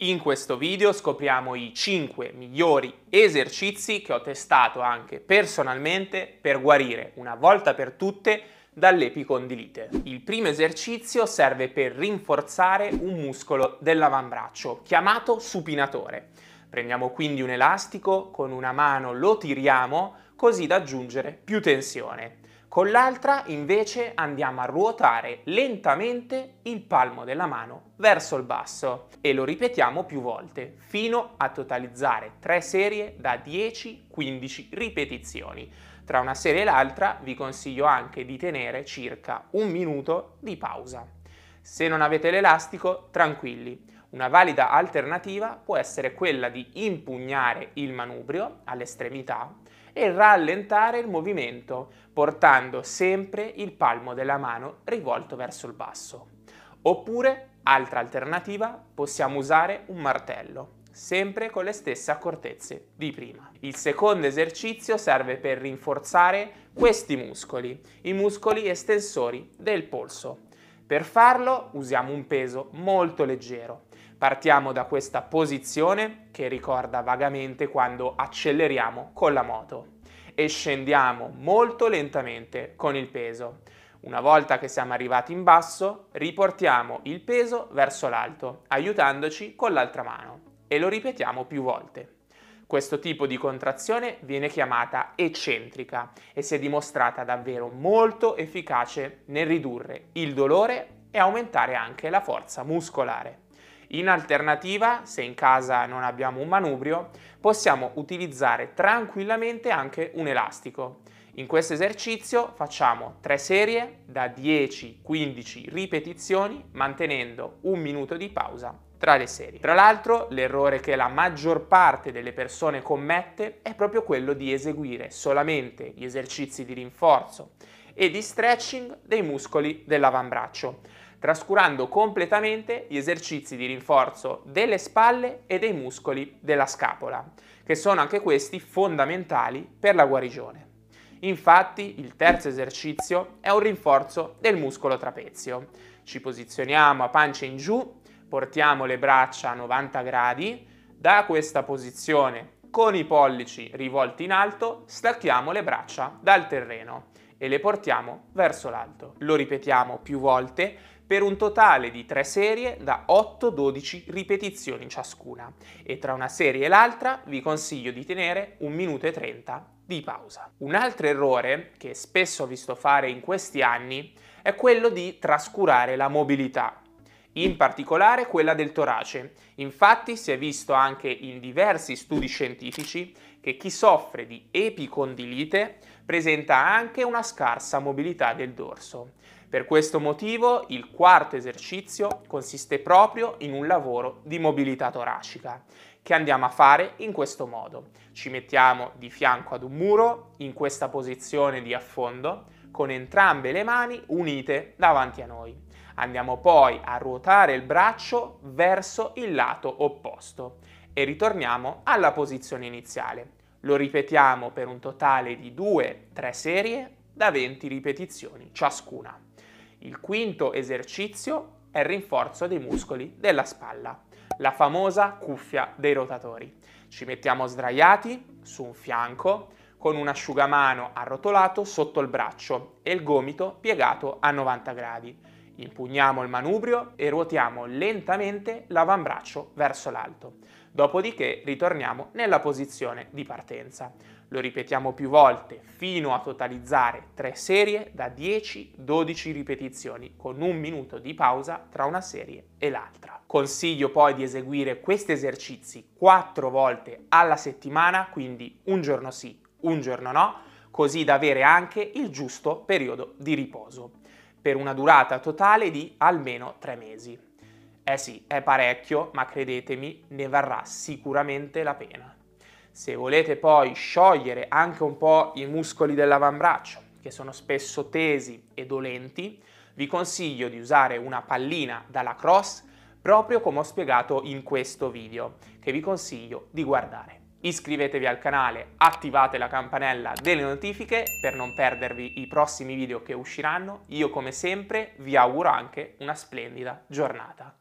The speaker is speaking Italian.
In questo video scopriamo i 5 migliori esercizi che ho testato anche personalmente per guarire una volta per tutte dall'epicondilite. Il primo esercizio serve per rinforzare un muscolo dell'avambraccio chiamato supinatore. Prendiamo quindi un elastico, con una mano lo tiriamo così da aggiungere più tensione. Con l'altra invece andiamo a ruotare lentamente il palmo della mano verso il basso e lo ripetiamo più volte fino a totalizzare tre serie da 10-15 ripetizioni. Tra una serie e l'altra vi consiglio anche di tenere circa un minuto di pausa. Se non avete l'elastico, tranquilli. Una valida alternativa può essere quella di impugnare il manubrio all'estremità e rallentare il movimento, portando sempre il palmo della mano rivolto verso il basso. Oppure, altra alternativa, possiamo usare un martello, sempre con le stesse accortezze di prima. Il secondo esercizio serve per rinforzare questi muscoli, i muscoli estensori del polso. Per farlo usiamo un peso molto leggero. Partiamo da questa posizione che ricorda vagamente quando acceleriamo con la moto e scendiamo molto lentamente con il peso. Una volta che siamo arrivati in basso, riportiamo il peso verso l'alto, aiutandoci con l'altra mano e lo ripetiamo più volte. Questo tipo di contrazione viene chiamata eccentrica e si è dimostrata davvero molto efficace nel ridurre il dolore e aumentare anche la forza muscolare. In alternativa, se in casa non abbiamo un manubrio, possiamo utilizzare tranquillamente anche un elastico. In questo esercizio facciamo 3 serie da 10-15 ripetizioni mantenendo un minuto di pausa tra le serie. Tra l'altro l'errore che la maggior parte delle persone commette è proprio quello di eseguire solamente gli esercizi di rinforzo e di stretching dei muscoli dell'avambraccio trascurando completamente gli esercizi di rinforzo delle spalle e dei muscoli della scapola, che sono anche questi fondamentali per la guarigione. Infatti il terzo esercizio è un rinforzo del muscolo trapezio. Ci posizioniamo a pancia in giù, portiamo le braccia a 90 gradi, da questa posizione con i pollici rivolti in alto stacchiamo le braccia dal terreno e le portiamo verso l'alto. Lo ripetiamo più volte per un totale di 3 serie da 8-12 ripetizioni ciascuna e tra una serie e l'altra vi consiglio di tenere 1 minuto e 30 di pausa. Un altro errore che spesso ho visto fare in questi anni è quello di trascurare la mobilità, in particolare quella del torace. Infatti si è visto anche in diversi studi scientifici che chi soffre di epicondilite presenta anche una scarsa mobilità del dorso. Per questo motivo il quarto esercizio consiste proprio in un lavoro di mobilità toracica che andiamo a fare in questo modo. Ci mettiamo di fianco ad un muro in questa posizione di affondo con entrambe le mani unite davanti a noi. Andiamo poi a ruotare il braccio verso il lato opposto e ritorniamo alla posizione iniziale. Lo ripetiamo per un totale di 2-3 serie da 20 ripetizioni ciascuna. Il quinto esercizio è il rinforzo dei muscoli della spalla, la famosa cuffia dei rotatori. Ci mettiamo sdraiati su un fianco con un asciugamano arrotolato sotto il braccio e il gomito piegato a 90 gradi. Impugniamo il manubrio e ruotiamo lentamente l'avambraccio verso l'alto. Dopodiché ritorniamo nella posizione di partenza. Lo ripetiamo più volte fino a totalizzare tre serie da 10-12 ripetizioni con un minuto di pausa tra una serie e l'altra. Consiglio poi di eseguire questi esercizi quattro volte alla settimana, quindi un giorno sì, un giorno no, così da avere anche il giusto periodo di riposo, per una durata totale di almeno tre mesi. Eh sì, è parecchio, ma credetemi, ne varrà sicuramente la pena. Se volete poi sciogliere anche un po' i muscoli dell'avambraccio, che sono spesso tesi e dolenti, vi consiglio di usare una pallina da lacrosse proprio come ho spiegato in questo video, che vi consiglio di guardare. Iscrivetevi al canale, attivate la campanella delle notifiche per non perdervi i prossimi video che usciranno. Io come sempre vi auguro anche una splendida giornata.